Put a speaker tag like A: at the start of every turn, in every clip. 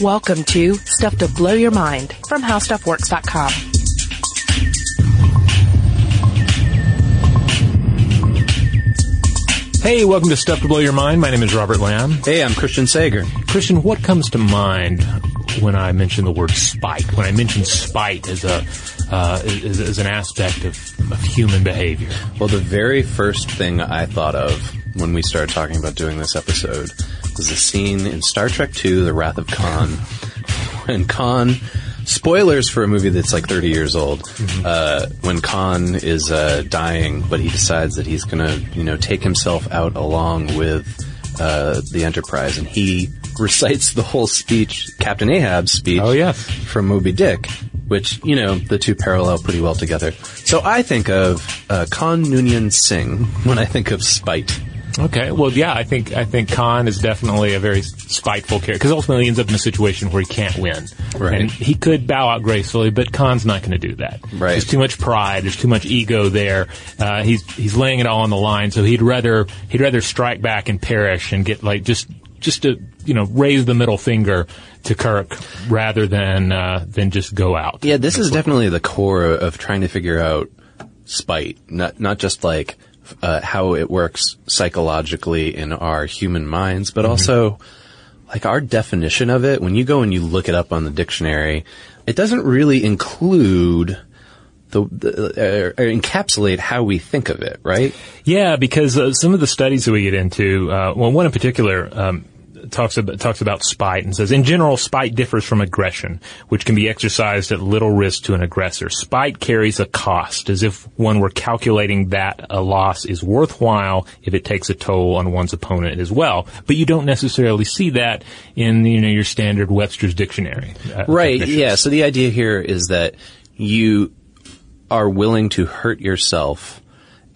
A: Welcome to Stuff to Blow Your Mind from HowStuffWorks.com.
B: Hey, welcome to Stuff to Blow Your Mind. My name is Robert Lamb.
C: Hey, I'm Christian Sager.
B: Christian, what comes to mind when I mention the word spite? When I mention spite as a uh, as, as an aspect of, of human behavior?
C: Well, the very first thing I thought of when we started talking about doing this episode was a scene in Star Trek II: The Wrath of Khan, when Khan. Spoilers for a movie that's like 30 years old. Uh, when Khan is uh, dying, but he decides that he's gonna, you know, take himself out along with uh, the Enterprise, and he recites the whole speech, Captain Ahab's speech,
B: Oh,
C: from Moby Dick, which you know the two parallel pretty well together. So I think of uh, Khan Noonien Singh when I think of spite.
B: Okay, well, yeah, I think I think Khan is definitely a very spiteful character because ultimately he ends up in a situation where he can't win.
C: Right.
B: And he could bow out gracefully, but Khan's not going to do that.
C: Right.
B: There's too much pride. There's too much ego there. Uh, he's he's laying it all on the line, so he'd rather he'd rather strike back and perish and get like just just to you know raise the middle finger to Kirk rather than uh, than just go out.
C: Yeah, this is definitely the core of trying to figure out spite, not not just like uh, how it works psychologically in our human minds, but also like our definition of it. When you go and you look it up on the dictionary, it doesn't really include the, the uh, encapsulate how we think of it, right?
B: Yeah, because uh, some of the studies that we get into, uh, well, one in particular um, talks about talks about spite and says, in general, spite differs from aggression, which can be exercised at little risk to an aggressor. Spite carries a cost, as if one were calculating that a loss is worthwhile if it takes a toll on one's opponent as well. But you don't necessarily see that in you know your standard Webster's dictionary. uh,
C: Right. Yeah. So the idea here is that you are willing to hurt yourself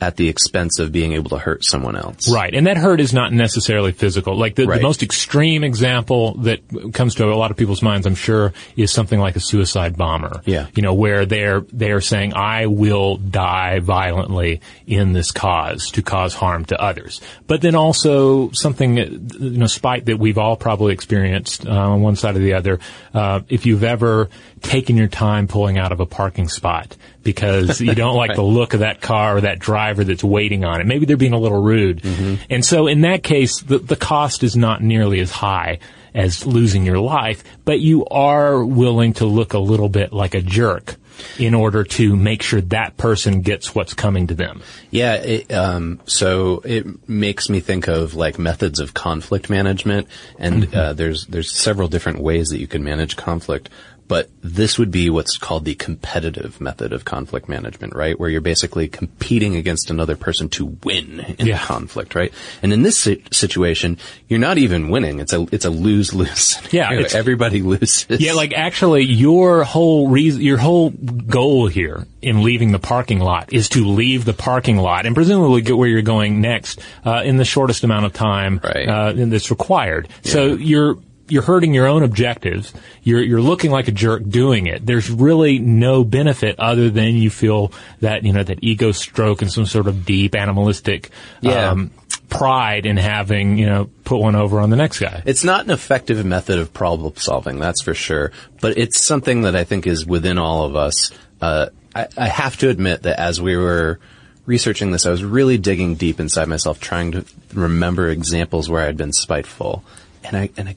C: at the expense of being able to hurt someone else.
B: Right, and that hurt is not necessarily physical. Like the,
C: Right.
B: the most extreme example that comes to a lot of people's minds, I'm sure, is something like a suicide bomber.
C: Yeah.
B: you know, where they're they're saying, "I will die violently in this cause to cause harm to others." But then also something, you know, spite that we've all probably experienced uh, on one side or the other. Uh, if you've ever taken your time pulling out of a parking spot because you don't like the look of that car or that driver that's waiting on it. Maybe they're being a little rude. And so in that case, the, the cost is not nearly as high as losing your life, but you are willing to look a little bit like a jerk in order to make sure that person gets what's coming to them.
C: Yeah. It, um, so it makes me think of like methods of conflict management, and uh, there's there's several different ways that you can manage conflict. But this would be what's called the competitive method of conflict management, right? Where you're basically competing against another person to win in
B: Yeah.
C: the conflict, right? And in this situation, you're not even winning. It's a it's a lose lose.
B: Yeah,
C: everybody loses.
B: Yeah, like actually, your whole reason, your whole goal here in leaving the parking lot is to leave the parking lot and presumably get where you're going next uh, in the shortest amount of time
C: Right.
B: uh, that's required. So you're you're hurting your own objectives. You're you're looking like a jerk doing it. There's really no benefit other than you feel that you know that ego stroke and some sort of deep animalistic.
C: Yeah.
B: Um, pride in having, you know, put one over on the next guy.
C: It's not an effective method of problem solving, that's for sure. But it's something that I think is within all of us. Uh, I, I have to admit that as we were researching this, I was really digging deep inside myself, trying to remember examples where I'd been spiteful, and I and I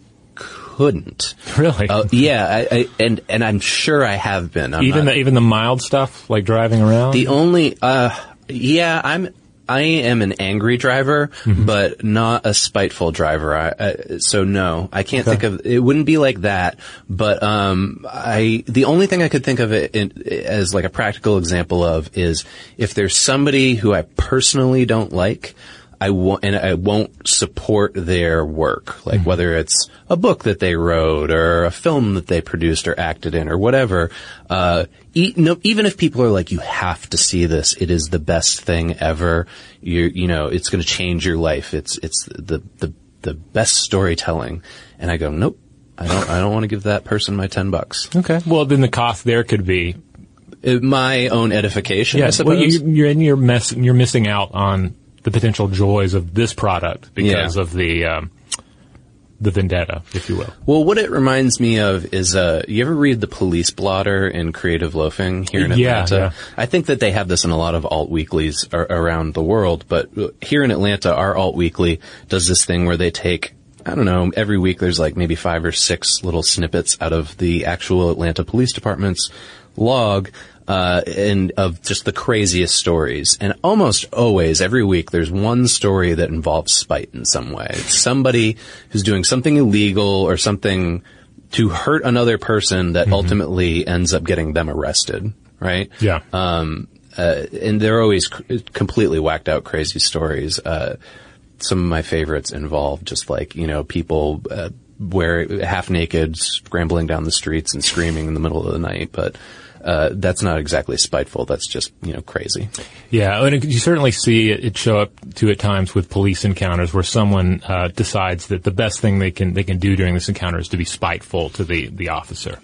C: couldn't.
B: Really?
C: Uh, yeah, I, I, and and I'm sure I have been. I'm
B: even
C: not-
B: the, even the mild stuff like driving around.
C: the only, uh, yeah, I'm, I am an angry driver, but not a spiteful driver. I, so no, I can't think of, it wouldn't be like that, but, um, I, the only thing I could think of it in, as like a practical example of is if there's somebody who I personally don't like, I won't, and I won't support their work, like whether it's a book that they wrote or a film that they produced or acted in or whatever. Uh, e- no, even if people are like, you have to see this, it is the best thing ever. You, you know, it's going to change your life. It's, it's the, the, the best storytelling. And I go, nope. I don't, I don't want to give that person my 10 bucks.
B: Okay. Well, then the cost there could be
C: Uh, My own edification, I
B: yes.
C: suppose.
B: Well, you, you're and you're mess, you're missing out on the potential joys of this product because
C: Yeah.
B: of the um, the vendetta, if you will.
C: Well, what it reminds me of is, uh, you ever read the police blotter in Creative Loafing here in
B: Yeah,
C: Atlanta?
B: yeah.
C: I think that they have this in a lot of alt weeklies ar- around the world, but here in Atlanta, our alt weekly does this thing where they take I don't know, every week there's like maybe five or six little snippets out of the actual Atlanta Police Department's log, uh, and of just the craziest stories. And almost always, every week, there's one story that involves spite in some way. It's somebody who's doing something illegal or something to hurt another person that ultimately ends up getting them arrested, right?
B: Yeah.
C: Um, uh, and they're always c- completely whacked out crazy stories. Uh, some of my favorites involve just like, you know, people, uh, where half naked scrambling down the streets and screaming in the middle of the night, but, uh, that's not exactly spiteful. That's just, you know, crazy.
B: Yeah, and you certainly see it show up too at times with police encounters where someone uh, decides that the best thing they can they can do during this encounter is to be spiteful to the the officer.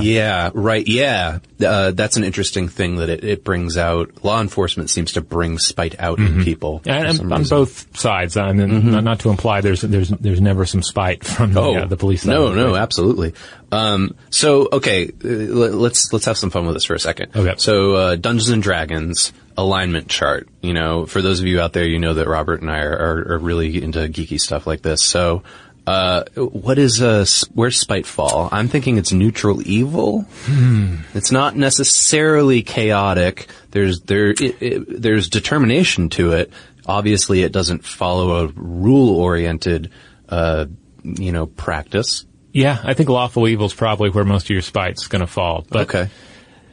C: Yeah, right. Yeah. Uh, that's an interesting thing that it, it brings out. Law enforcement seems to bring spite out in people. for
B: and on both sides. I mean, not, not to imply there's there's there's never some spite from the, uh, the police.
C: Oh, No,
B: the
C: no,
B: equation.
C: absolutely. Um, so okay, uh, let- let's let's have some fun with this for a second.
B: Okay.
C: So uh, Dungeons and Dragons alignment chart. You know, for those of you out there, you know that Robert and I are, are, are really into geeky stuff like this. So. Uh, what is uh where's spite fall? I'm thinking it's neutral evil.
B: Hmm.
C: It's not necessarily chaotic. There's there it, it, there's determination to it. Obviously, it doesn't follow a rule oriented uh you know practice.
B: Yeah, I think lawful evil is probably where most of your spite's going to fall. But
C: okay.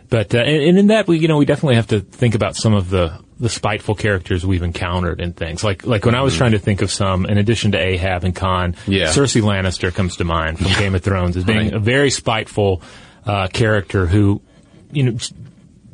B: But uh, and, and in that, we you know we definitely have to think about some of the the spiteful characters we've encountered in things. Like like when I was trying to think of some, in addition to Ahab and Khan,
C: Mm-hmm. Yeah.
B: Cersei Lannister comes to mind from Game of Thrones as being
C: Right.
B: a very spiteful uh, character who, you know.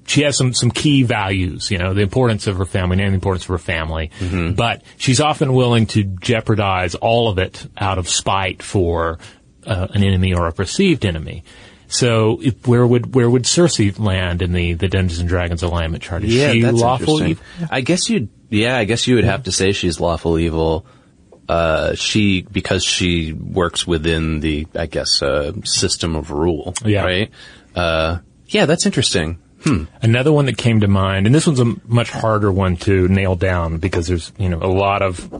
B: She has some, some key values, you know, the importance of her family and the importance of her family.
C: Mm-hmm.
B: But she's often willing to jeopardize all of it out of spite for uh, an enemy or a perceived enemy. So, if, where would where would Cersei land in the, the Dungeons and Dragons alignment chart? Is
C: Yeah,
B: she
C: that's
B: lawful?
C: interesting.
B: evil?
C: I guess you. Yeah, I guess you would have to say she's lawful evil. Uh, she because she works within the, I guess, uh, system of rule.
B: Yeah.
C: Right. Uh, yeah, that's interesting. Hmm.
B: Another one that came to mind, and this one's a much harder one to nail down because there's you know a lot of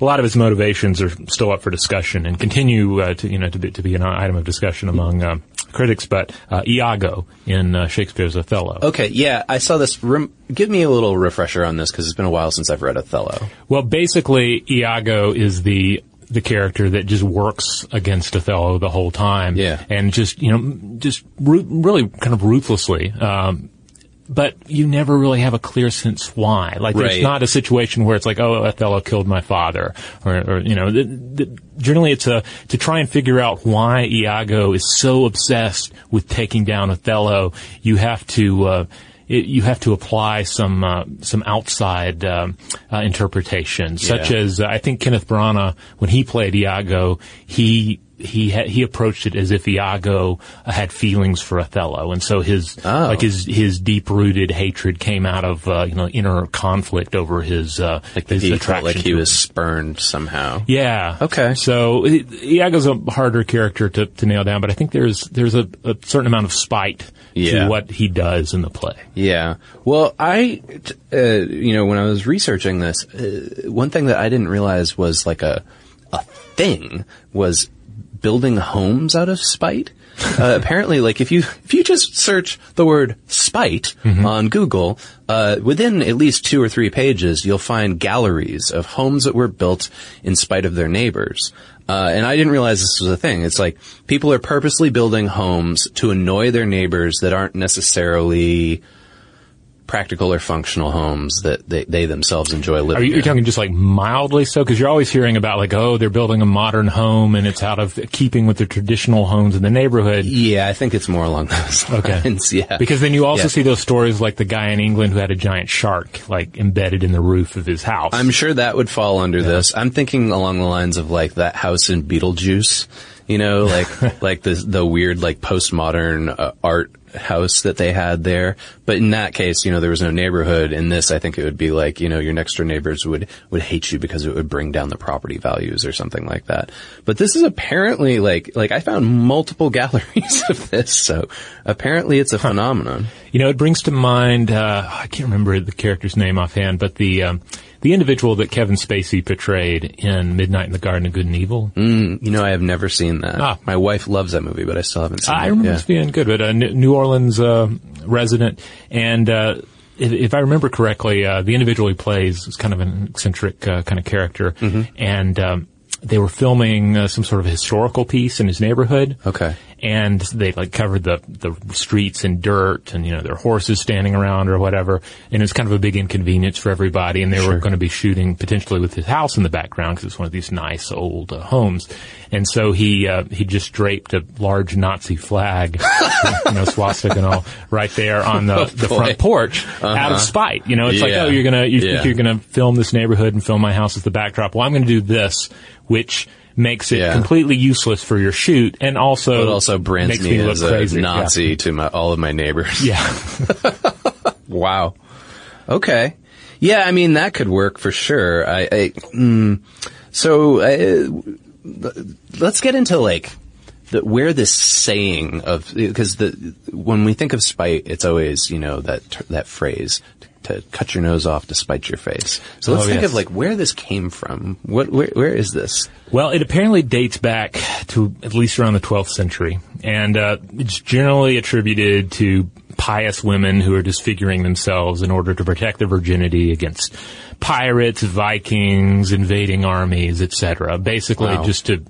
B: a lot of his motivations are still up for discussion and continue uh, to you know to be, to be an item of discussion among um, critics. But uh, Iago in uh, Shakespeare's Othello.
C: Okay. Yeah, I saw this. Rem- give me a little refresher on this because it's been a while since I've read Othello.
B: Well, basically, Iago is the the character that just works against Othello the whole time,
C: Yeah.
B: and just you know, just ru- really kind of ruthlessly. Um, but you never really have a clear sense why. Like, there's not a situation where it's like, oh, Othello killed my father, or, or you know, the, the, generally it's a to try and figure out why Iago is so obsessed with taking down Othello. You have to. Uh, it, you have to apply some uh, some outside um, uh, interpretation, such
C: Yeah.
B: as uh, I think Kenneth Branagh when he played Iago, he he ha- he approached it as if Iago had feelings for Othello, and so his
C: Oh.
B: like his his deep rooted hatred came out of uh, you know inner conflict over his uh,
C: Like
B: his
C: he felt like he was spurned somehow.
B: Yeah.
C: Okay.
B: So Iago's a harder character to, to nail down, but I think there's there's a, a certain amount of spite
C: Yeah.
B: to what he does in the play.
C: Yeah. Well, I uh, you know, when I was researching this, uh, one thing that I didn't realize was like a, a thing was building homes out of spite. Uh, apparently, like if you if you just search the word spite on Google, uh, within at least two or three pages, you'll find galleries of homes that were built in spite of their neighbors. Uh, and I didn't realize this was a thing. It's like people are purposely building homes to annoy their neighbors that aren't necessarily practical or functional homes that they, they themselves enjoy living in.
B: Are you
C: in.
B: talking just like mildly so? Because you're always hearing about like, oh, they're building a modern home and it's out of keeping with the traditional homes in the neighborhood.
C: yeah, I think it's more along those
B: Okay.
C: lines. Yeah.
B: Because then you also
C: Yeah.
B: see those stories like the guy in England who had a giant shark like embedded in the roof of his house.
C: I'm sure that would fall under this. I'm thinking along the lines of like that house in Beetlejuice, you know, like like the the weird like postmodern uh, art house that they had there. But in that case, you know, there was no neighborhood. In this, I think it would be like, you know, your next door neighbors would, would hate you because it would bring down the property values or something like that. But this is apparently like, like I found multiple galleries of this. So apparently it's a phenomenon.
B: You know, it brings to mind, uh, I can't remember the character's name offhand, but the, um, the individual that Kevin Spacey portrayed in Midnight in the Garden of Good and Evil.
C: Mm, you know, I have never seen that.
B: Ah.
C: My wife loves that movie, but I still haven't seen
B: I
C: it.
B: remember
C: Yeah.
B: this being good, but a New Orleans uh, resident, and uh, if, if I remember correctly, uh, the individual he plays is kind of an eccentric uh, kind of character,
C: Mm-hmm.
B: and um, they were filming uh, some sort of historical piece in his neighborhood.
C: Okay.
B: And they like covered the the streets in dirt, and you know their horses standing around or whatever, and it's kind of a big inconvenience for everybody. And they were going to be shooting potentially with his house in the background because it's one of these nice old uh, homes. And so he uh, he just draped a large Nazi flag, you know, swastika and all, right there on the, the front porch, out of spite. You know, it's like, oh, you're gonna you
C: Yeah.
B: think you're gonna film this neighborhood and film my house as the backdrop. Well, I'm going to do this, which makes it
C: Yeah.
B: completely useless for your shoot, and also
C: But also brands me,
B: me
C: as a
B: crazy.
C: Nazi to my, all of my neighbors.
B: Yeah.
C: Wow. Okay. Yeah, I mean that could work for sure. I, I mm, so uh, let's get into like the, where this saying of because the when we think of spite, it's always you know that that phrase to cut your nose off to spite your face. So let's
B: Oh,
C: think
B: yes.
C: of like where this came from. What where where is this?
B: Well, it apparently dates back to at least around the 12th century, and uh, it's generally attributed to pious women who are disfiguring themselves in order to protect their virginity against pirates, Vikings, invading armies, etc. Basically,
C: Wow.
B: just to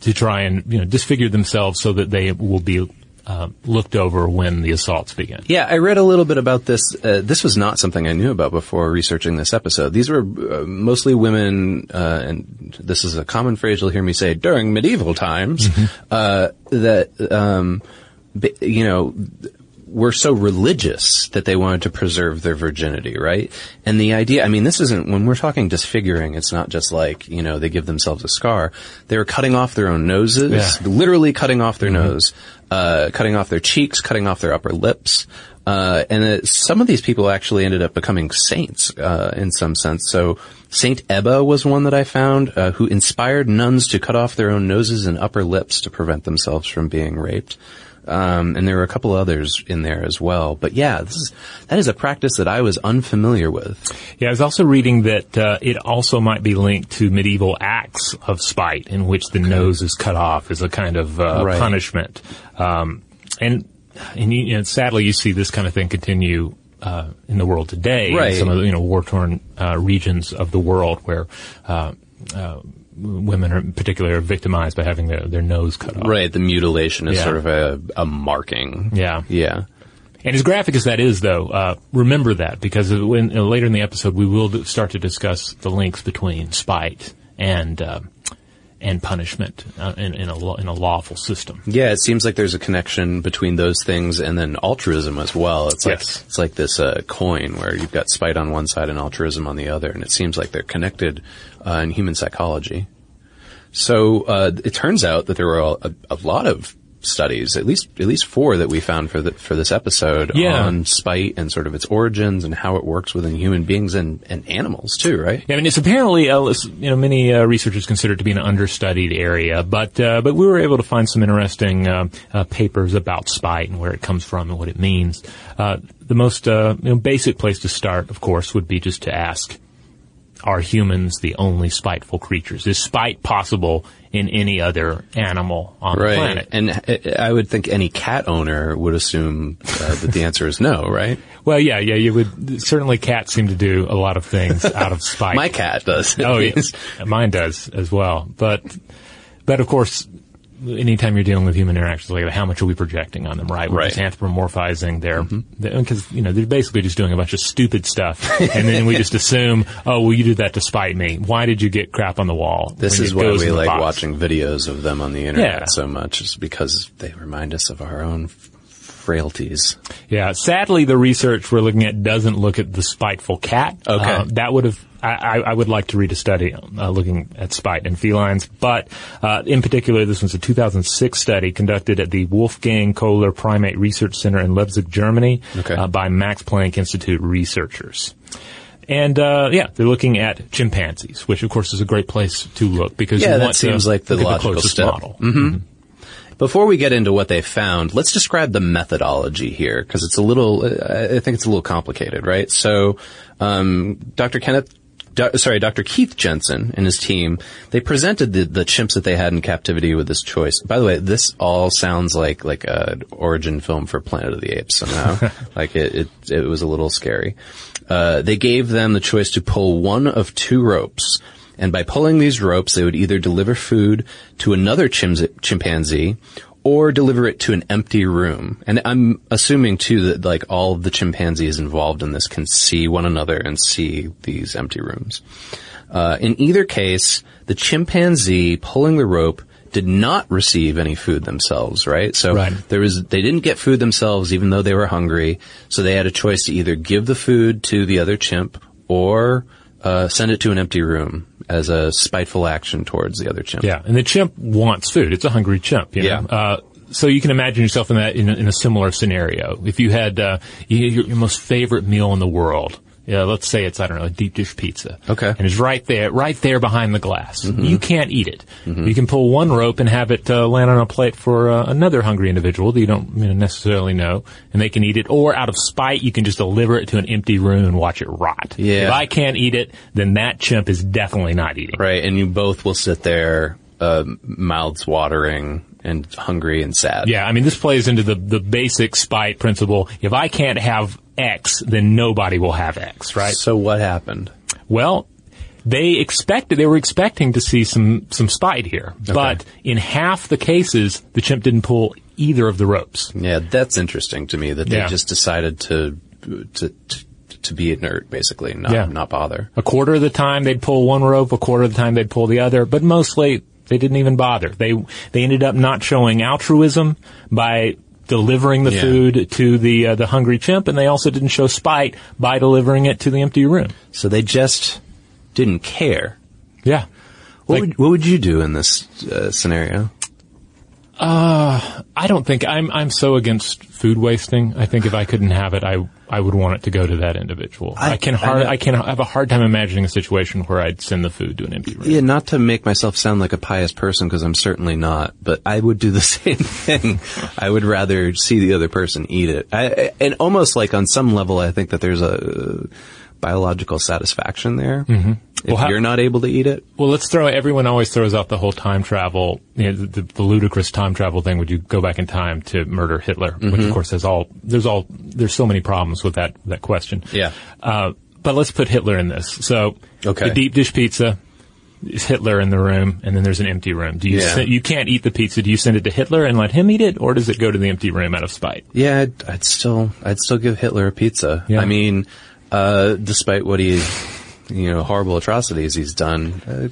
B: to try and you know disfigure themselves so that they will be uh, looked over when the assaults began.
C: Yeah, I read a little bit about this. Uh, this was not something I knew about before researching this episode. These were uh, mostly women, uh, and this is a common phrase you'll hear me say during medieval times, uh, that, um, you know, were so religious that they wanted to preserve their virginity, right? And the idea, I mean, this isn't, when we're talking disfiguring, it's not just like, you know, they give themselves a scar. They were cutting off their own noses,
B: Yeah.
C: literally cutting off their nose, uh, cutting off their cheeks, cutting off their upper lips. Uh, and it, some of these people actually ended up becoming saints, uh, in some sense. So Saint Ebba was one that I found, uh, who inspired nuns to cut off their own noses and upper lips to prevent themselves from being raped. Um, and there were a couple others in there as well. But yeah, this is, that is a practice that I was unfamiliar with.
B: Yeah, I was also reading that uh, it also might be linked to medieval acts of spite, in which the nose is cut off as a kind of uh,
C: Right.
B: punishment. Um, and and you, sadly, you see this kind of thing continue uh, in the world today. in some of the you know war torn uh, regions of the world where. Uh, uh, Women, are, particularly, are victimized by having their, their nose cut off.
C: Right. The mutilation is
B: Yeah.
C: sort of a, a marking.
B: Yeah.
C: Yeah.
B: And as graphic as that is, though, uh, remember that because when, uh, later in the episode we will start to discuss the links between spite and uh, and punishment uh, in, in a law, in a lawful system.
C: Yeah, it seems like there's a connection between those things and then altruism as well. It's like
B: Yes.
C: it's like this uh, coin where you've got spite on one side and altruism on the other, and it seems like they're connected uh, in human psychology. So uh, it turns out that there were a, a lot of studies, at least at least four that we found for the, for this episode
B: Yeah.
C: on spite and sort of its origins and how it works within human beings and, and animals too, right?
B: Yeah, I mean, it's apparently, uh, you know, many uh, researchers consider it to be an understudied area, but uh, but we were able to find some interesting uh, uh, papers about spite and where it comes from and what it means. Uh, the most uh, you know, basic place to start, of course, would be just to ask: Are humans the only spiteful creatures? Is spite possible in any other animal on the planet?
C: and uh, I would think any cat owner would assume uh, that the answer is no, right?
B: Well, yeah, yeah, you would certainly. Cats seem to do a lot of things out of spite.
C: My cat does.
B: Oh, yes. Mine does as well. But, but of course, anytime you're dealing with human interactions like how much are we projecting on them, right? We're
C: Right.
B: just anthropomorphizing their, because, you know, they're basically just doing a bunch of stupid stuff. and then we just assume, oh, well, you did that to spite me. Why did you get crap on the wall?
C: This is why we like
B: box?
C: watching videos of them on the internet
B: Yeah.
C: so much, is because they remind us of our own frailties.
B: Yeah. Sadly, the research we're looking at doesn't look at the spiteful cat.
C: Okay.
B: Uh, that would have, I, I would like to read a study uh, looking at spite in felines, but uh, in particular, this was a 2006 study conducted at the Wolfgang Kohler Primate Research Center in Leipzig, Germany,
C: Okay.
B: uh, by Max Planck Institute researchers. And uh, yeah, they're looking at chimpanzees, which of course is a great place to look because
C: Yeah,
B: you
C: that
B: want
C: seems like the logical
B: closest
C: step.
B: model.
C: Before we get into what they found, let's describe the methodology here because it's a little, I I think it's a little complicated, right? So, um, Dr. Kenneth, do, sorry, Dr. Keith Jensen and his team, they presented the, the chimps that they had in captivity with this choice. By the way, this all sounds like, like an origin film for Planet of the Apes somehow. like it, it, it was a little scary. Uh, they gave them the choice to pull one of two ropes. And by pulling these ropes, they would either deliver food to another chimz- chimpanzee or deliver it to an empty room. And I'm assuming too that like all of the chimpanzees involved in this can see one another and see these empty rooms. Uh, in either case, the chimpanzee pulling the rope did not receive any food themselves, right? So
B: Right.
C: there was, they didn't get food themselves even though they were hungry. So they had a choice to either give the food to the other chimp or uh, send it to an empty room as a spiteful action towards the other chimp.
B: Yeah, and the chimp wants food. It's a hungry chimp. You know?
C: Yeah.
B: Uh, so you can imagine yourself in that in a, in a similar scenario. If you had uh, your, your most favorite meal in the world. Yeah, let's say it's I don't know a deep dish pizza.
C: Okay.
B: and it's right there, right there behind the glass. You can't eat it. You can pull one rope and have it uh, land on a plate for uh, another hungry individual that you don't you know, necessarily know, and they can eat it. Or out of spite, you can just deliver it to an empty room and watch it rot.
C: Yeah.
B: If I can't eat it, then that chimp is definitely not eating.
C: Right, and you both will sit there, uh, mouths watering and hungry and sad.
B: Yeah, I mean, this plays into the, the basic spite principle. If I can't have X, then nobody will have X, right?
C: So what happened?
B: Well, they expected, they were expecting to see some, some spite here. But in half the cases, the chimp didn't pull either of the ropes.
C: Yeah, that's interesting to me that they
B: Yeah.
C: just decided to, to, to, to be inert, basically, not,
B: Yeah.
C: not bother.
B: A quarter of the time they'd pull one rope, a quarter of the time they'd pull the other, but mostly they didn't even bother. They, they ended up not showing altruism by delivering the
C: Yeah.
B: food to the, uh, the hungry chimp, and they also didn't show spite by delivering it to the empty room.
C: So they just didn't care.
B: Yeah.
C: What,
B: Like-
C: would, what would you do in this uh, scenario?
B: Uh, I don't think I'm I'm so against food wasting. I think if I couldn't have it, I I would want it to go to that individual. I,
C: I-
B: can
C: I
B: hard
C: know-
B: I, can have a hard time imagining a situation where I'd send the food to an empty room.
C: Yeah, not to make myself sound like a pious person because I'm certainly not, but I would do the same thing. I would rather see the other person eat it. I, I- and almost like on some level, I think that there's a biological satisfaction there. Mm-hmm. If
B: Well, how-
C: you're not able to eat it,
B: Well, let's throw. Everyone always throws out the whole time travel, you know, the, the ludicrous time travel thing. Would you go back in time to murder Hitler? Which
C: Mm-hmm.
B: of course has all there's all there's so many problems with that that question.
C: Yeah.
B: Uh, but let's put Hitler in this. So
C: Okay.
B: the deep dish pizza is Hitler in the room, and then there's an empty room. Do you
C: Yeah.
B: sen- you can't eat the pizza? Do you send it to Hitler and let him eat it, or does it go to the empty room out of spite?
C: yeah, I'd, I'd still, I'd still give Hitler a pizza.
B: Yeah.
C: I mean, uh, despite what he, you know, horrible atrocities he's done, uh,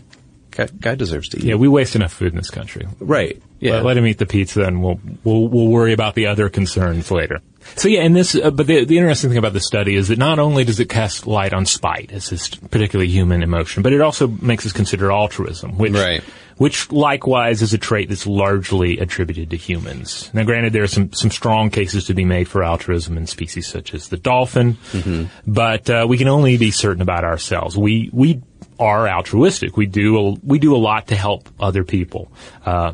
C: guy, guy deserves to eat.
B: Yeah, we waste enough food in this country.
C: Right. Yeah.
B: Let, let him eat the pizza, and we'll we'll we'll worry about the other concerns later. So yeah, and this, uh, but the, the interesting thing about this study is that not only does it cast light on spite as this particularly human emotion, but it also makes us consider altruism, which
C: Right.
B: which likewise is a trait that's largely attributed to humans. Now, granted, there are some some strong cases to be made for altruism in species such as the dolphin, but uh, we can only be certain about ourselves. We we are altruistic. We do a, we do a lot to help other people. Uh,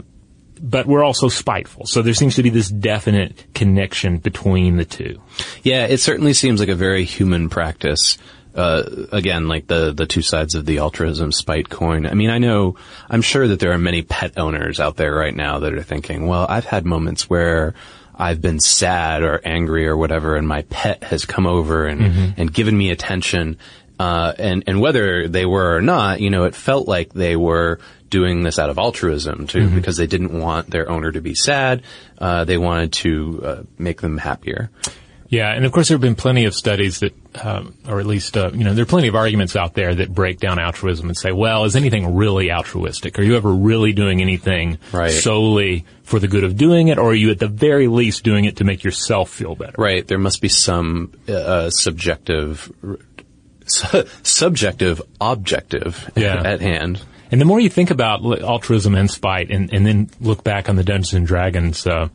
B: but we're also spiteful. So there seems to be this definite connection between the two.
C: Yeah, it certainly seems like a very human practice. Uh, again, like the, the two sides of the altruism spite coin. I mean, I know, I'm sure that there are many pet owners out there right now that are thinking, well, I've had moments where I've been sad or angry or whatever, and my pet has come over and, and given me attention. Uh, and, and whether they were or not, you know, it felt like they were doing this out of altruism too, because they didn't want their owner to be sad. Uh, they wanted to, uh, make them happier.
B: Yeah, and of course there have been plenty of studies that, um, or at least, uh, you know, there are plenty of arguments out there that break down altruism and say, well, is anything really altruistic? Are you ever really doing anything
C: Right.
B: solely for the good of doing it, or are you at the very least doing it to make yourself feel better?
C: Right. There must be some uh, subjective r- su- subjective objective
B: Yeah.
C: at hand.
B: And the more you think about altruism and spite, and, and then look back on the Dungeons and Dragons uh,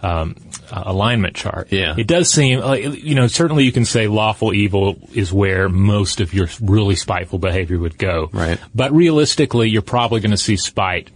B: um, uh, alignment chart,
C: Yeah.
B: it does seem, uh, you know, certainly you can say lawful evil is where most of your really spiteful behavior would go.
C: Right.
B: But realistically, you're probably going to see spite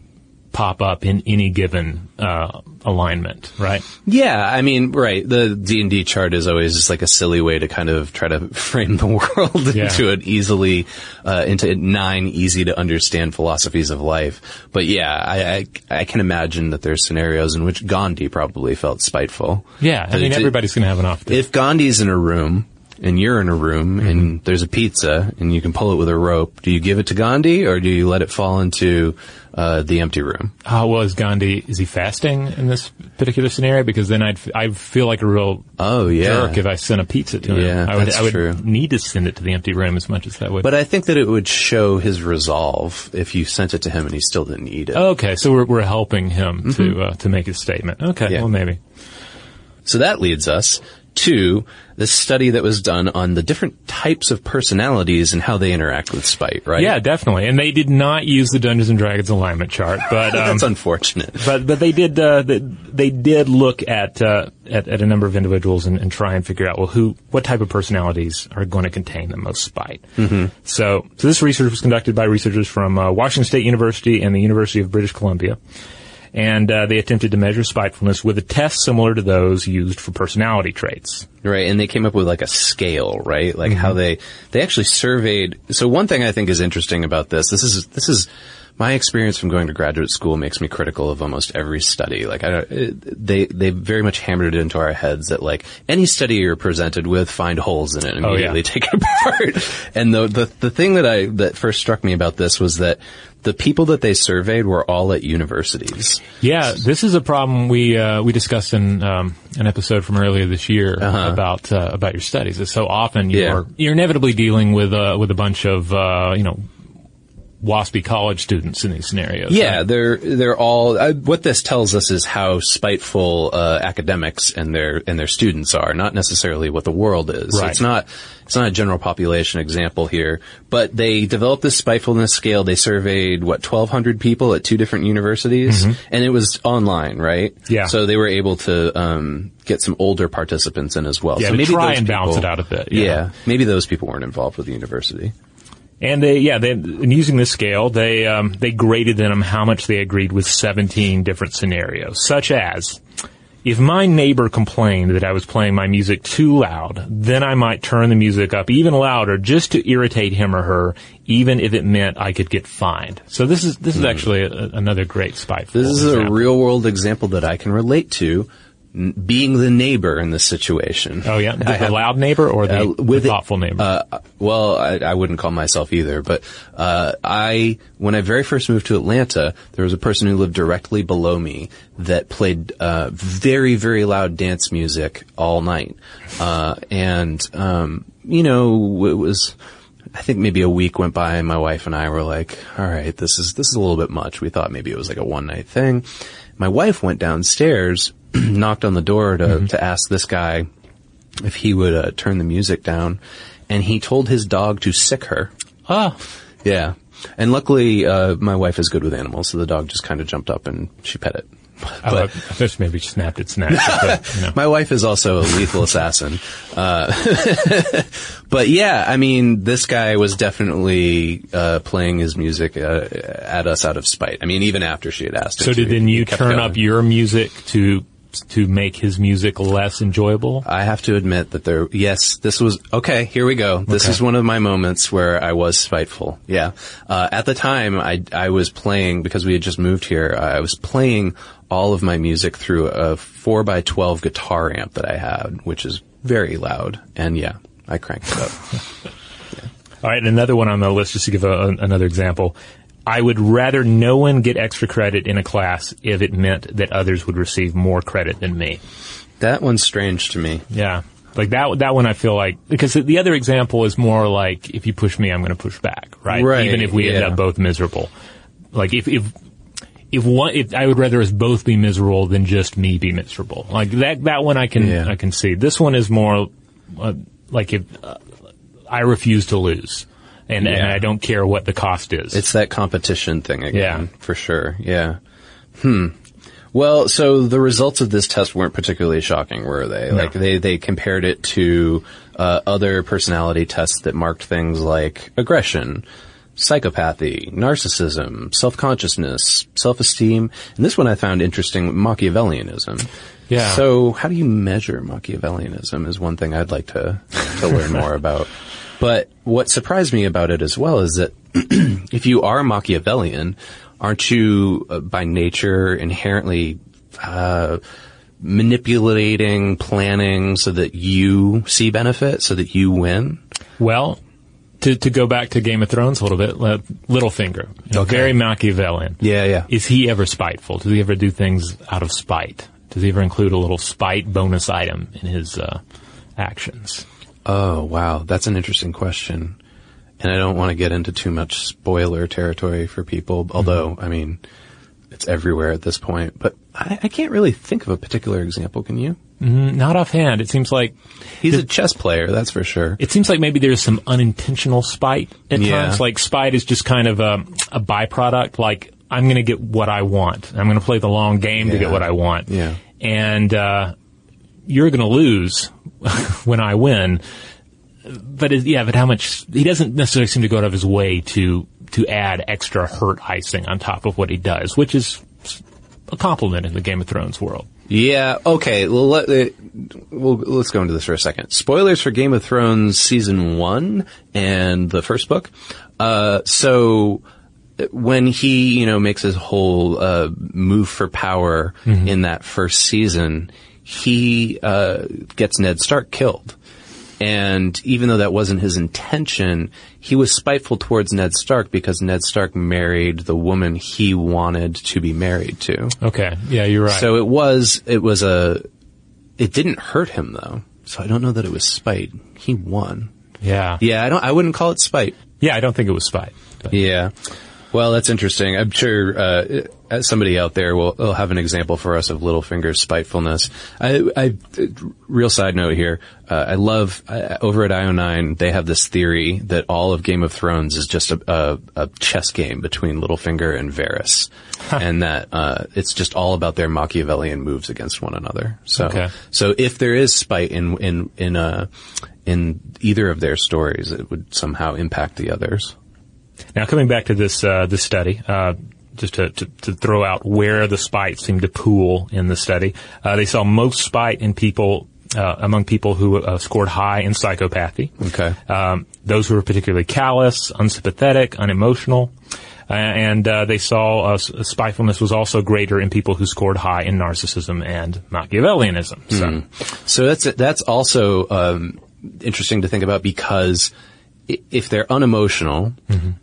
B: pop up in any given uh, alignment, right?
C: Yeah, I mean, right. The D and D chart is always just like a silly way to kind of try to frame the world
B: Yeah.
C: into an easily uh, into nine easy to understand philosophies of life. But yeah, I, I I can imagine that there's scenarios in which Gandhi probably felt spiteful.
B: Yeah, I mean, everybody's going to have an off day.
C: If Gandhi's in a room and you're in a room and there's a pizza and you can pull it with a rope, do you give it to Gandhi or do you let it fall into uh, the empty room?
B: How is Gandhi? Is he fasting in this particular scenario? Because then I'd f- I feel like a real
C: Oh yeah.
B: jerk if I sent a pizza to him.
C: Yeah,
B: I would,
C: that's
B: I would
C: true.
B: need to send it to the empty room as much as that would.
C: But I think that it would show his resolve if you sent it to him and he still didn't eat it.
B: okay, so we're, we're helping him to uh, to make his statement. Okay,
C: Mm-hmm. Yeah.
B: well maybe.
C: So that leads us to this study that was done on the different types of personalities and how they interact with spite, right?
B: Yeah, definitely. And they did not use the Dungeons and Dragons alignment chart, but um,
C: That's unfortunate.
B: but but they did uh, they, they did look at, uh, at at a number of individuals and, and try and figure out well who what type of personalities are going to contain the most spite. Mm-hmm. So so this research was conducted by researchers from uh, Washington State University and the University of British Columbia. And uh, they attempted to measure spitefulness with a test similar to those used for personality traits.
C: Right, and they came up with like a scale, right? Like how
B: Mm-hmm.
C: they they actually surveyed. So one thing I think is interesting about this, this is this is my experience from going to graduate school makes me critical of almost every study. Like I don't, they they very much hammered it into our heads that like any study you're presented with, find holes in it and
B: Oh, yeah.
C: immediately take it apart. And the the the thing that I that first struck me about this was that the people that they surveyed were all at universities.
B: Yeah, this is a problem we uh, we discussed in um, an episode from earlier this year about uh, about your studies. Is so often you're
C: Uh-huh.
B: You're inevitably dealing with uh, with a bunch of uh, you know waspy college students in these scenarios.
C: Yeah,
B: right?
C: they're they're all. Uh, what this tells us is how spiteful uh, academics and their and their students are, not necessarily what the world is. So
B: Right.
C: it's not it's not a general population example here, but they developed this spitefulness scale. They surveyed what twelve hundred people at two different universities, and it was online, right?
B: Mm-hmm. Yeah.
C: So they were able to um, get some older participants in as well.
B: Yeah,
C: so
B: to try and balance
C: people-
B: it out a bit,
C: Yeah.
B: yeah.
C: maybe those people weren't involved with the university.
B: And they, yeah, they, in using this scale, they, um, they graded them how much they agreed with 17 different scenarios, such as, if my neighbor complained that I was playing my music too loud, then I might turn the music up even louder just to irritate him or her, even if it meant I could get fined. So this is, this is actually a, another great
C: Hmm. This is a real world example that I can relate to, being the neighbor in this situation.
B: Oh yeah, the,
C: have-
B: loud neighbor or the,
C: Uh, with
B: the thoughtful neighbor?
C: Uh, well, I, I wouldn't call myself either, but uh, I, when I very first moved to Atlanta, there was a person who lived directly below me that played uh, very, very loud dance music all night, uh, and um, you know, it was. I think maybe a week went by and my wife and I were like, all right, this is, this is a little bit much. We thought maybe it was like a one night thing. My wife went downstairs, knocked on the door to, to ask this guy if he would uh, turn the music down, and he told his dog to sick her.
B: oh,
C: Yeah, and luckily uh, my wife is good with animals, so the dog just kind of jumped up and she pet it. But
B: I thought maybe snapped its neck. but, you know.
C: my wife is also a lethal assassin. Uh, but yeah, I mean, this guy was definitely uh, playing his music uh, at us out of spite. I mean, even after she had asked him.
B: So did then you turn
C: going.
B: up your music to to make his music less enjoyable?
C: I have to admit that there, yes, this was, okay, here we go. This
B: Okay.
C: is one of my moments where I was spiteful. Yeah. Uh, at the time, I, I was playing, because we had just moved here, I was playing all of my music through a 4x12 guitar amp that I had, which is very loud. And yeah, I cranked it up.
B: All right, another one on the list, just to give a, another example. I would rather no one get extra credit in a class if it meant that others would receive more credit than me.
C: that one's strange to me.
B: Yeah. Like that, that one I feel like, because the other example is more like, if you push me, I'm going to push back, right?
C: Right,
B: Even if we end up both miserable. Like if, if, if one, if I would rather us both be miserable than just me be miserable. Like that, that one I can,
C: Yeah.
B: I can see. This one is more, uh, like if, uh, I refuse to lose. And, and I don't care what the cost is.
C: It's that competition thing again,
B: Yeah.
C: for sure. Yeah. Hmm. Well, so the results of this test weren't particularly shocking, were they? Like they they compared it to uh, other personality tests that marked things like aggression, psychopathy, narcissism, self-consciousness, self-esteem, and this one I found interesting, Machiavellianism.
B: Yeah.
C: So how do you measure Machiavellianism is one thing I'd like to to learn more about. But what surprised me about it as well is that if you are Machiavellian, aren't you uh, by nature inherently uh, manipulating, planning so that you see benefit, so that you win?
B: Well, to, to go back to Game of Thrones a little bit, uh, Littlefinger, you know,
C: Okay.
B: very Machiavellian.
C: Yeah, yeah.
B: Is he ever spiteful? Does he ever do things out of spite? Does he ever include a little spite bonus item in his uh, actions?
C: Oh, wow. That's an interesting question. And I don't want to get into too much spoiler territory for people, although, I mean, it's everywhere at this point. But I, I can't really think of a particular example, can you?
B: Mm, Not offhand. It seems like
C: He's a chess player, that's for sure.
B: it seems like maybe there's some unintentional spite at
C: Yeah.
B: times. Like spite is just kind of a, a byproduct. Like I'm going to get what I want. I'm going to play the long game to get what I want.
C: Yeah.
B: And uh, you're going to lose when I win. But it, yeah, but how much? He doesn't necessarily seem to go out of his way to to add extra hurt icing on top of what he does, which is a compliment in the Game of Thrones world.
C: Yeah. Okay. Well, let, uh, well, let's go into this for a second. Spoilers for Game of Thrones season one and the first book. Uh, so when he, you know, makes his whole uh, move for power in that first season, he uh, gets Ned Stark killed. And even though that wasn't his intention, he was spiteful towards Ned Stark because Ned Stark married the woman he wanted to be married to.
B: Okay, yeah, you're right.
C: So it was, it was a, it didn't hurt him though. So I don't know that it was spite. He won.
B: yeah,
C: Yeah, I don't, I wouldn't call it spite.
B: yeah, I don't think it was spite. But.
C: Yeah. Well, that's interesting. I'm sure uh, somebody out there will, will have an example for us of Littlefinger's spitefulness. I, I real side note here. Uh, I love uh, over at IO9 they have this theory that all of Game of Thrones is just a, a, a chess game between Littlefinger and Varys, and that uh, it's just all about their Machiavellian moves against one another. So,
B: Okay.
C: so if there is spite in in in uh, in either of their stories, it would somehow impact the others.
B: Now, coming back to this uh, this study, uh, just to, to, to throw out where the spite seemed to pool in the study, uh, they saw most spite in people uh, among people who uh, scored high in psychopathy.
C: Okay.
B: Um, those who were particularly callous, unsympathetic, unemotional. Uh, and uh, they saw uh, spitefulness was also greater in people who scored high in narcissism and Machiavellianism. So,
C: So that's that's also um, interesting to think about because if they're unemotional,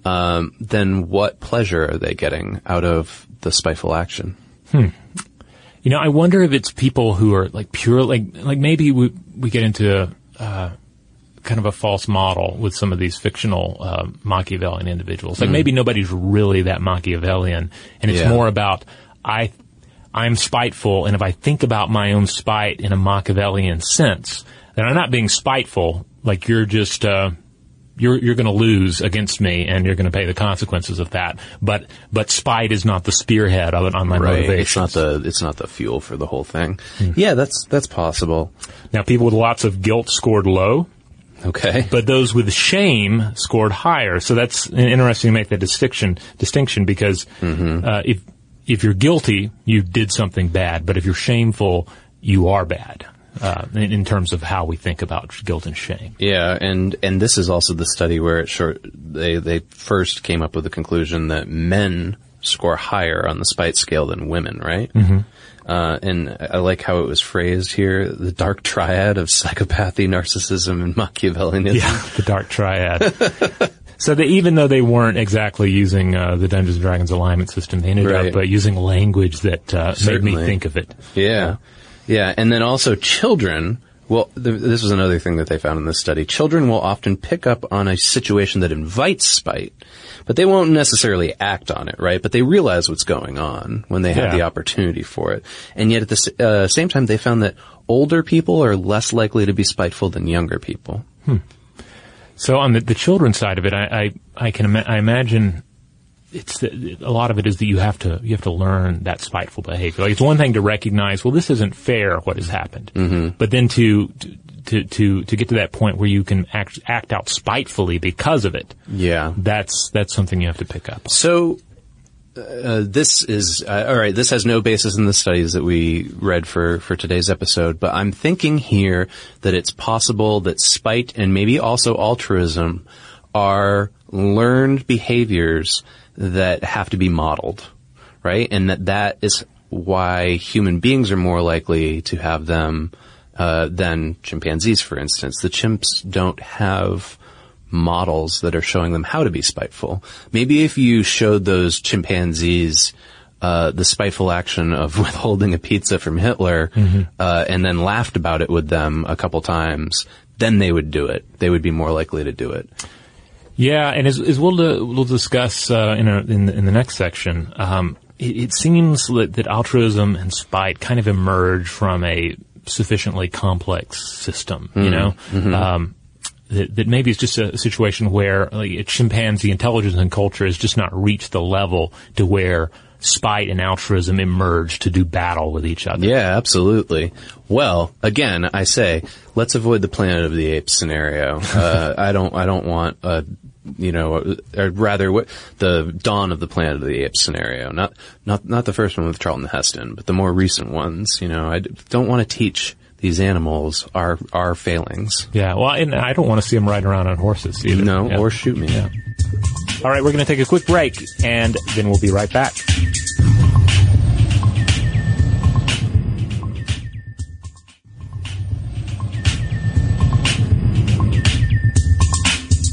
C: um, then what pleasure are they getting out of the spiteful action?
B: You know, I wonder if it's people who are like pure, like like maybe we we get into uh, kind of a false model with some of these fictional uh, Machiavellian individuals. Like maybe nobody's really that Machiavellian, and it's
C: Yeah.
B: more about I I'm spiteful, and if I think about my own spite in a Machiavellian sense, then I'm not being spiteful. Like you're just. Uh, you're you're going to lose against me, and you're going to pay the consequences of that. But but spite is not the spearhead of it on my motivation.
C: It's not the it's not the fuel for the whole thing. Yeah, that's that's possible.
B: Now, people with lots of guilt scored low,
C: Okay.
B: but those with shame scored higher. So that's interesting to make that distinction. Distinction because uh, if if you're guilty, you did something bad. But if you're shameful, you are bad. Uh, in, in terms of how we think about guilt and shame.
C: Yeah, and and this is also the study where it short they they first came up with the conclusion that men score higher on the spite scale than women, right? Mm-hmm. Uh, and I like how it was phrased here: the dark triad of psychopathy, narcissism, and Machiavellianism.
B: Yeah, the dark triad. so they, even though they weren't exactly using uh, the Dungeons and Dragons alignment system, they ended
C: Right.
B: up uh, using language that uh, made me think of it.
C: Yeah. Yeah. And then also children, well, th- this was another thing that they found in this study. Children will often pick up on a situation that invites spite, but they won't necessarily act on it, right? But they realize what's going on when they have
B: Yeah.
C: the opportunity for it. And yet at the uh, same time, they found that older people are less likely to be spiteful than younger people.
B: So on the, the children's side of it, I I, I can ima- I imagine it's the, a lot of it is that you have to you have to learn that spiteful behavior. Like it's one thing to recognize, well, this isn't fair what has happened, mm-hmm. but then to to to to get to that point where you can act act out spitefully because of it.
C: Yeah.
B: That's that's something you have to pick up.
C: So uh, this is uh, all right. This has no basis in the studies that we read for for today's episode, but I'm thinking here that it's possible that spite and maybe also altruism are learned behaviors that have to be modeled, right? And that that is why human beings are more likely to have them uh, than chimpanzees, for instance. The chimps don't have models that are showing them how to be spiteful. Maybe if you showed those chimpanzees uh, the spiteful action of withholding a pizza from Hitler, mm-hmm. uh, and then laughed about it with them a couple times, then they would do it. They would be more likely to do it.
B: Yeah, and as, as we'll, uh, we'll discuss uh, in, a, in, the, in, the, next section, um, it, it, seems that, that altruism and spite kind of emerge from a sufficiently complex system. Mm-hmm. You know, mm-hmm. um, that, that, maybe it's just a, situation where like, a chimpanzee intelligence and culture has just not reached the level to where spite and altruism emerge to do battle with each other.
C: Yeah, absolutely. Well, again, I say, let's avoid the Planet of the Apes scenario. Uh, I don't, I don't want a you know, or rather, what the dawn of the Planet of the Apes scenario. Not, not, not the first one with Charlton Heston, but the more recent ones. You know, I don't want to teach these animals are are failings.
B: Yeah, well, and I don't want to see them riding around on horses either.
C: No,
B: yeah.
C: or shoot me.
B: Yeah. All right, we're going to take a quick break, and then we'll be right back.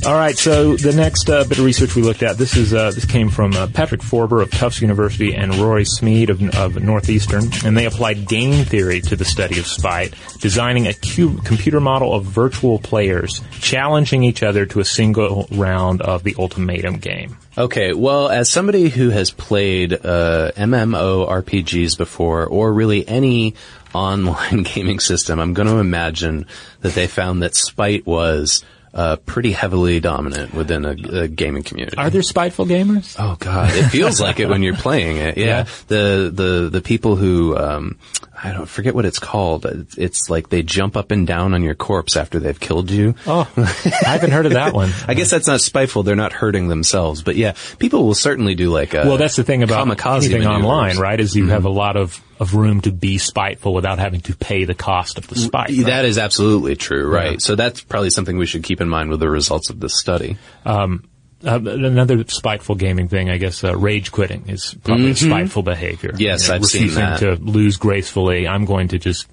B: All right, so the next uh, bit of research we looked at, this is uh, this came from uh, Patrick Forber of Tufts University and Rory Smead of, of, Northeastern, and they applied game theory to the study of spite, designing a cube, computer model of virtual players challenging each other to a single round of the ultimatum game.
C: Okay, well, as somebody who has played uh, MMO RPGs before, or really any online gaming system, I'm going to imagine that they found that spite was uh, pretty heavily dominant within a, a, gaming community.
B: Are there spiteful gamers?
C: Oh God, it feels like it when you're playing it. Yeah, yeah. the the the people who um, I don't forget what it's called. It's like they jump up and down on your corpse after they've killed you.
B: Oh, I haven't heard of that one.
C: I guess that's not spiteful. They're not hurting themselves, but yeah, people will certainly do like a
B: well. That's the thing about anything online, right? Is you mm-hmm. have a lot of of room to be spiteful without having to pay the cost of the spite. Right?
C: That is absolutely true, right? Yeah. So that's probably something we should keep in mind with the results of this study. Um,
B: uh, another spiteful gaming thing, I guess, uh, rage quitting is probably mm-hmm. spiteful behavior.
C: Yes, you know, I've seen that.
B: to lose gracefully. I'm going to just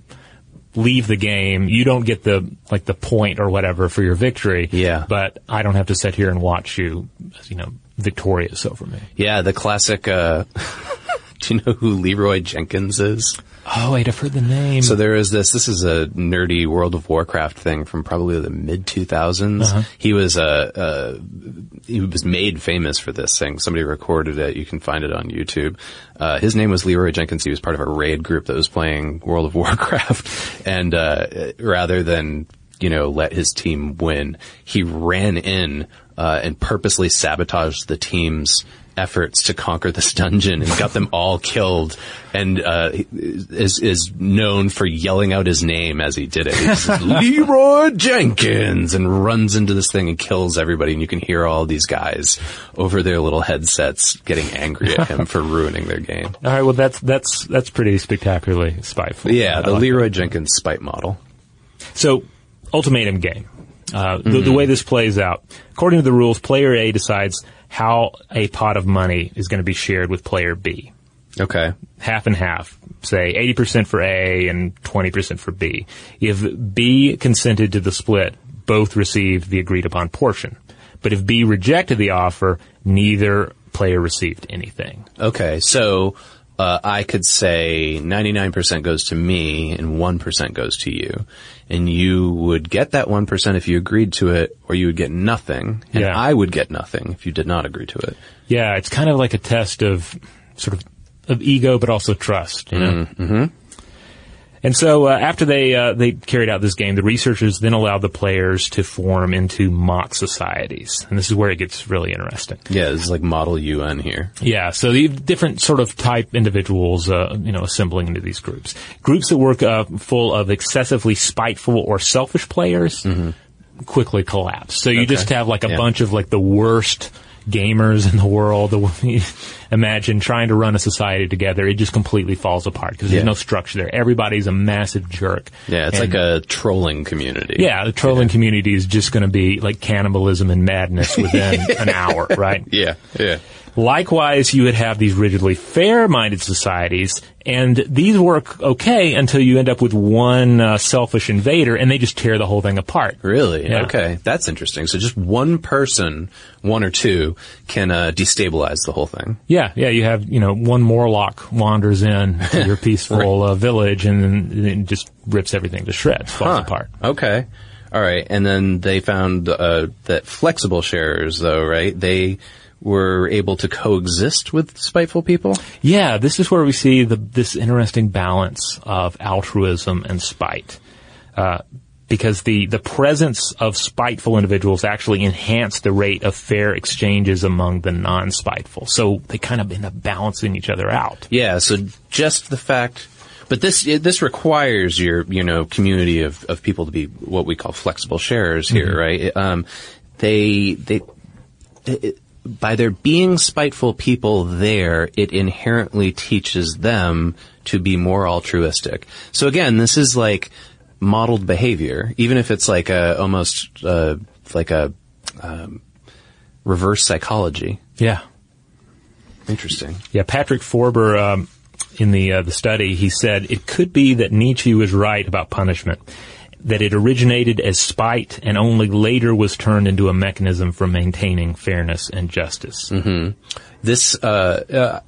B: leave the game. You don't get the like the point or whatever for your victory.
C: Yeah.
B: But I don't have to sit here and watch you, you know, victorious over me.
C: Yeah, the classic. Uh, do you know who Leeroy Jenkins is?
B: Oh I'd have heard the name.
C: So there is this. This is a nerdy World of Warcraft thing from probably the mid 2000s. Uh-huh. He was a uh, uh, he was made famous for this thing. Somebody recorded it. You can find it on YouTube. Uh, his name was Leeroy Jenkins. He was part of a raid group that was playing World of Warcraft, and uh, rather than you know let his team win, he ran in uh, and purposely sabotaged the team's efforts to conquer this dungeon and got them all killed and uh, is is known for yelling out his name as he did it. He says, Leeroy Jenkins and runs into this thing and kills everybody and you can hear all these guys over their little headsets getting angry at him for ruining their game.
B: All right, well that's that's that's pretty spectacularly spiteful.
C: Yeah, the like Leeroy that. Jenkins spite model.
B: So, ultimatum game. Uh, mm-hmm. the, the way this plays out, according to the rules, player A decides how a pot of money is going to be shared with player B.
C: Okay.
B: Half and half. Say 80% for A and 20% for B. If B consented to the split, both received the agreed upon portion. But if B rejected the offer, neither player received anything.
C: Okay, so uh, I could say 99% goes to me and 1% goes to you. And you would get that 1% if you agreed to it, or you would get nothing. And yeah. I would get nothing if you did not agree to it.
B: Yeah, it's kind of like a test of sort of, of ego, but also trust, you know? Mm-hmm. And so uh, after they uh, they carried out this game, the researchers then allowed the players to form into mock societies, and this is where it gets really interesting.
C: Yeah, this is like model UN here.
B: Yeah, so the different sort of type individuals, uh, you know, assembling into these groups. Groups that work uh, full of excessively spiteful or selfish players quickly collapse. So you just have like a
C: Yeah.
B: bunch of like the worst gamers in the world. Imagine trying to run a society together. It just completely falls apart because there's
C: Yeah.
B: no structure there. Everybody's a massive jerk.
C: Yeah, it's
B: And-
C: like a trolling community.
B: yeah, the trolling community is just going to be like cannibalism and madness within an hour, right?
C: Yeah, yeah.
B: Likewise, you would have these rigidly fair-minded societies, and these work okay until you end up with one uh, selfish invader, and they just tear the whole thing apart.
C: Really?
B: Yeah.
C: Okay, that's interesting. So just one person, one or two, can uh, destabilize the whole thing.
B: Yeah, yeah. You have you know one Morlock wanders in to your peaceful uh, village, and then just rips everything to shreds, falls
C: Huh.
B: apart.
C: Okay. All right. And then they found uh, that flexible sharers, though, right? They were able to coexist with spiteful people.
B: Yeah, this is where we see the, this interesting balance of altruism and spite. Uh, because the, the presence of spiteful individuals actually enhance the rate of fair exchanges among the non-spiteful. So they kind of end up balancing each other out.
C: Yeah. So just the fact, but this this requires your you know community of, of people to be what we call flexible sharers here, right? Um, they they. it- by there being spiteful people there, it inherently teaches them to be more altruistic. So again, this is like modeled behavior, even if it's like a almost uh, like a um, reverse psychology.
B: Yeah.
C: Interesting.
B: Yeah, Patrick Forber, um, in the uh, the study, he said it could be that Nietzsche was right about punishment, that it originated as spite and only later was turned into a mechanism for maintaining fairness and justice.
C: This uh, uh,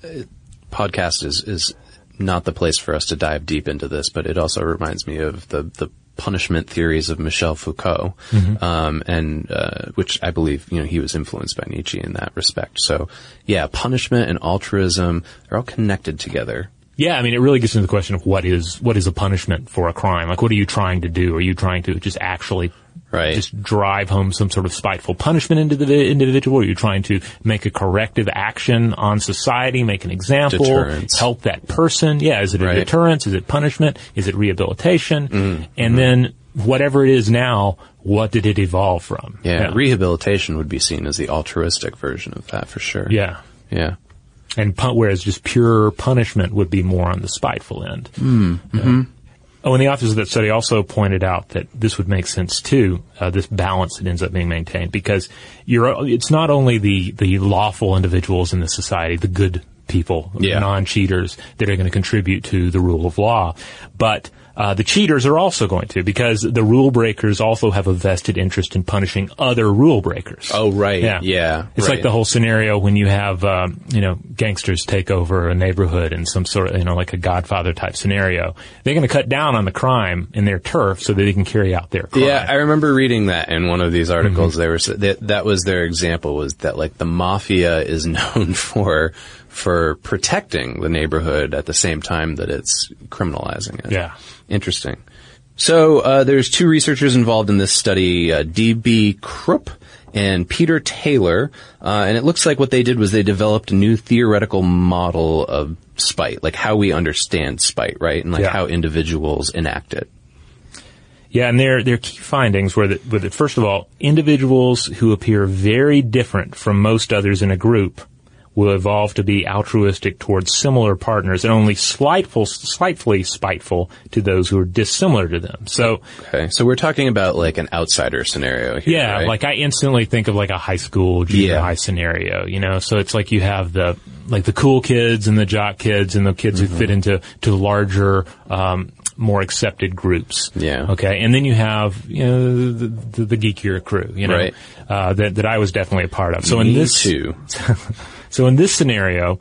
C: podcast is is not the place for us to dive deep into this, but it also reminds me of the the punishment theories of Michel Foucault, um, and uh, which I believe you know he was influenced by Nietzsche in that respect. So yeah, punishment and altruism they're all connected together.
B: Yeah, I mean, it really gets into the question of what is what is a punishment for a crime? Like, what are you trying to do? Are you trying to just actually
C: Right.
B: just drive home some sort of spiteful punishment into the vi- individual? Are you trying to make a corrective action on society, make an example,
C: Deterrence.
B: help that person? Yeah, is it a
C: Right.
B: deterrence? Is it punishment? Is it rehabilitation?
C: Mm-hmm.
B: And then whatever it is now, what did it evolve from?
C: Yeah, rehabilitation would be seen as the altruistic version of that for sure.
B: yeah.
C: yeah.
B: And whereas just pure punishment would be more on the spiteful end.
C: Hmm,
B: Yeah. Oh, and the authors of that study also pointed out that this would make sense too. Uh, this balance that ends up being maintained because you're. It's not only the the lawful individuals in the society, the good people,
C: Yeah.
B: non-cheaters, that are going to contribute to the rule of law, but uh, the cheaters are also going to because the rule breakers also have a vested interest in punishing other rule breakers.
C: Oh, right.
B: Yeah.
C: Yeah.
B: It's
C: right.
B: like the whole scenario when you have, um, you know, gangsters take over a neighborhood in some sort of, you know, like a Godfather type scenario. They're going to cut down on the crime in their turf so that they can carry out their crime.
C: Yeah, I remember reading that in one of these
B: Mm-hmm.
C: articles. They were that that was their example was that like the mafia is known for for protecting the neighborhood at the same time that it's criminalizing it.
B: Yeah.
C: Interesting. So uh, there's two researchers involved in this study, uh, D.B. Krupp and Peter Taylor, uh, and it looks like what they did was they developed a new theoretical model of spite, like how we understand spite, right, and like
B: Yeah.
C: how individuals enact it.
B: Yeah, and their their key findings were that, were that first of all, individuals who appear very different from most others in a group will evolve to be altruistic towards similar partners and only slightful, slightly spiteful to those who are dissimilar to them. So,
C: Okay, so we're talking about like an outsider scenario here.
B: yeah,
C: right?
B: like I instantly think of like a high school, junior
C: Yeah.
B: high scenario, you know, so it's like you have the, like the cool kids and the jock kids and the kids
C: Mm-hmm.
B: who fit into, to larger, um, more accepted groups.
C: Yeah.
B: Okay. And then you have, you know, the, the, the geekier crew, you know,
C: Right.
B: uh, that, that I was definitely a part of. So in this,
C: too.
B: so in this scenario,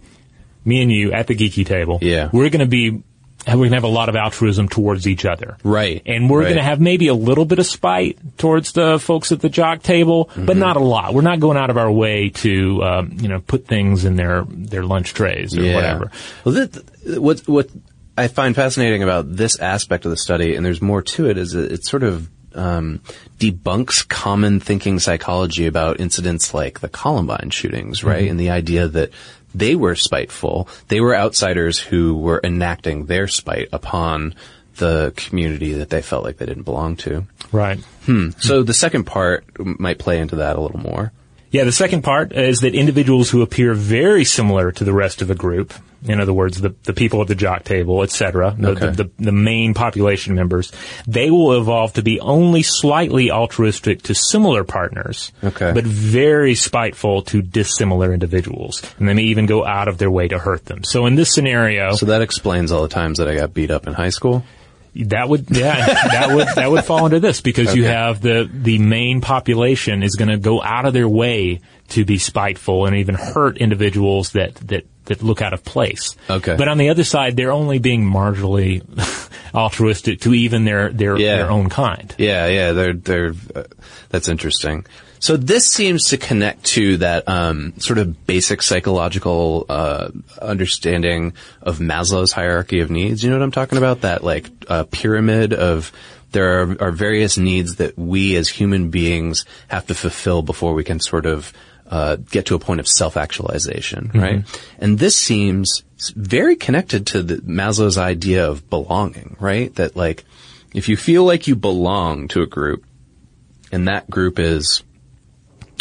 B: me and you at the geeky table,
C: Yeah.
B: we're going to be, we're going to have a lot of altruism towards each other.
C: Right.
B: And we're
C: Right.
B: going to have maybe a little bit of spite towards the folks at the jock table, but
C: Mm-hmm.
B: not a lot. We're not going out of our way to, um, you know, put things in their, their lunch trays or whatever.
C: Well, that, what what I find fascinating about this aspect of the study, and there's more to it, is it, it sort of um, debunks common thinking psychology about incidents like the Columbine shootings, right? And the idea that they were spiteful. They were outsiders who were enacting their spite upon the community that they felt like they didn't belong to.
B: Right.
C: So the second part might play into that a little more.
B: Yeah, the second part is that individuals who appear very similar to the rest of the group, in other words, the, the people at the jock table, etc., the,
C: Okay.
B: the, the, the main population members, they will evolve to be only slightly altruistic to similar partners,
C: Okay.
B: but very spiteful to dissimilar individuals. And they may even go out of their way to hurt them. So in this scenario,
C: So that explains all the times that I got beat up in high school.
B: That would, yeah, that would, that would fall into this because you have the, the main population is going to go out of their way to be spiteful and even hurt individuals that, that, that look out of place.
C: Okay.
B: But on the other side, they're only being marginally altruistic to even their, their,
C: Yeah.
B: their own kind.
C: Yeah, yeah, they're they're uh, that's interesting. So this seems to connect to that um, sort of basic psychological uh, understanding of Maslow's hierarchy of needs. You know what I'm talking about? That like uh, pyramid of there are, are various needs that we as human beings have to fulfill before we can sort of uh, get to a point of self-actualization, right? And this seems very connected to the, Maslow's idea of belonging, right? That like, if you feel like you belong to a group, and that group is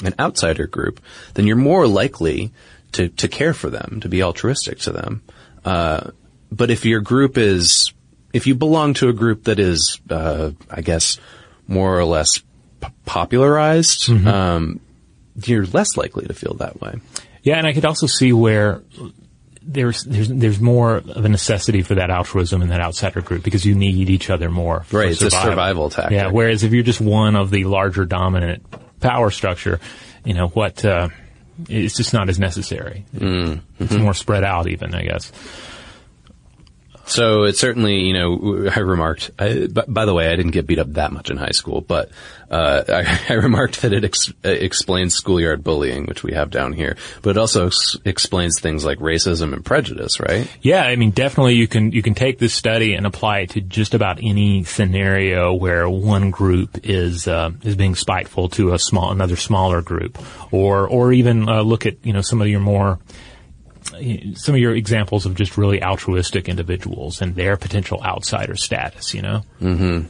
C: an outsider group, then you're more likely to, to care for them, to be altruistic to them. Uh, but if your group is, if you belong to a group that is, uh, I guess, more or less p- popularized, um, you're less likely to feel that way.
B: Yeah, and I could also see where there's there's there's more of a necessity for that altruism in that outsider group because you need each other more. for
C: Right, it's a survival tactic.
B: Yeah, whereas if you're just one of the larger dominant power structure, you know what? Uh, it's just not as necessary.
C: Mm-hmm.
B: It's more spread out, even I guess.
C: So it certainly, you know, I remarked. By the way, I didn't get beat up that much in high school, but uh, I, I remarked that it ex- uh, explains schoolyard bullying, which we have down here, but it also ex- explains things like racism and prejudice, right?
B: Yeah, I mean, definitely you can you can take this study and apply it to just about any scenario where one group is uh, is being spiteful to a small another smaller group, or or even uh, look at you know some of your more some of your examples of just really altruistic individuals and their potential outsider status. You know. Mm-hmm.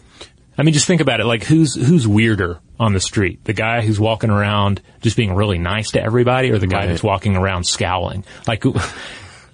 B: I mean, just think about it. Like, who's who's weirder on the street? The guy who's walking around just being really nice to everybody, or the guy
C: Right.
B: who's walking around scowling? Like,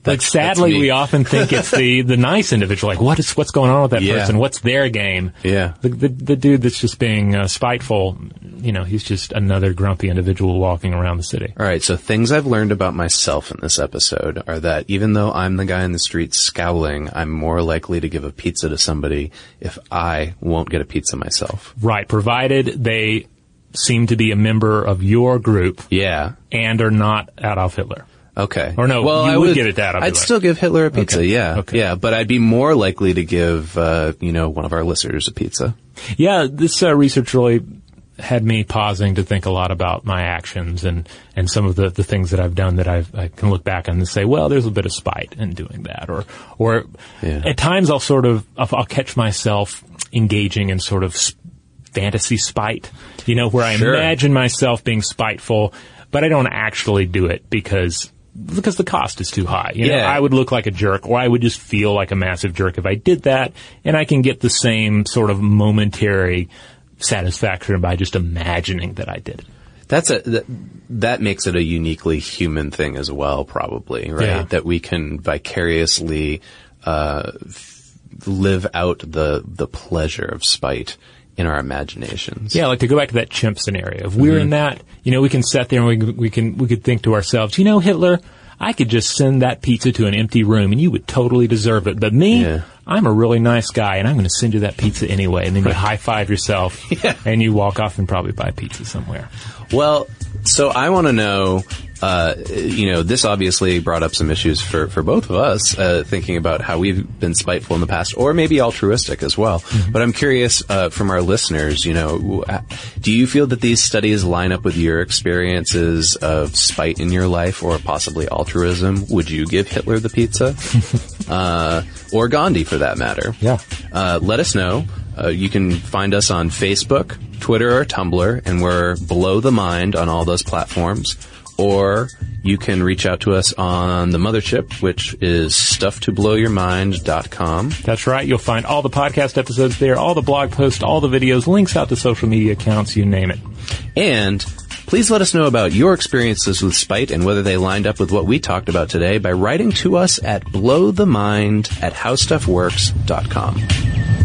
B: who- like sadly, we often think it's the the nice individual. Like, what is what's going on with that
C: Yeah.
B: person? What's their game?
C: Yeah.
B: The the, the dude that's just being uh, spiteful. You know, he's just another grumpy individual walking around the city.
C: All right. So things I've learned about myself in this episode are that even though I'm the guy in the street scowling, I'm more likely to give a pizza to somebody if I won't get a pizza myself.
B: Right, provided they seem to be a member of your group
C: Yeah.
B: and are not Adolf Hitler.
C: Okay.
B: Or no,
C: well,
B: you
C: I
B: would give it to Adolf
C: I'd
B: Hitler.
C: still give Hitler a pizza.
B: Okay.
C: Yeah.
B: Okay.
C: Yeah. But I'd be more likely to give, uh, you know, one of our listeners a pizza.
B: Yeah, this uh, research really had me pausing to think a lot about my actions and, and some of the, the things that I've done that I've, I can look back on and say, well, there's a bit of spite in doing that. Or, or
C: Yeah.
B: at times I'll sort of, I'll, catch myself engaging in sort of fantasy spite, you know, where I
C: Sure.
B: imagine myself being spiteful, but I don't actually do it because because the cost is too high. You know,
C: Yeah.
B: I would look like a jerk or I would just feel like a massive jerk if I did that and I can get the same sort of momentary satisfaction by just imagining that I did it.
C: That's a, that, that makes it a uniquely human thing as well, probably, right?
B: Yeah.
C: That we can vicariously, uh, live out the, the pleasure of spite in our imaginations.
B: Yeah, like to go back to that chimp scenario. If we're in mm-hmm. that, you know, we can sit there and we, we can we could think to ourselves, you know, Hitler, I could just send that pizza to an empty room and you would totally deserve it. But me,
C: Yeah.
B: I'm a really nice guy and I'm going to send you that pizza anyway. And then you high five yourself and you walk off and probably buy pizza somewhere.
C: Well, so I want to know, uh, you know, this obviously brought up some issues for, for both of us, uh, thinking about how we've been spiteful in the past, or maybe altruistic as well. But I'm curious, uh, from our listeners, you know, uh, do you feel that these studies line up with your experiences of spite in your life, or possibly altruism? Would you give Hitler the pizza? uh, or Gandhi for that matter.
B: Yeah.
C: Uh, let us know. Uh, you can find us on Facebook, Twitter, or Tumblr, and we're blow the mind on all those platforms. Or you can reach out to us on the mothership, which is stufftoblowyourmind.com.
B: That's right. You'll find all the podcast episodes there, all the blog posts, all the videos, links out to social media accounts, you name it.
C: And please let us know about your experiences with spite and whether they lined up with what we talked about today by writing to us at blowthemind at howstuffworks.com.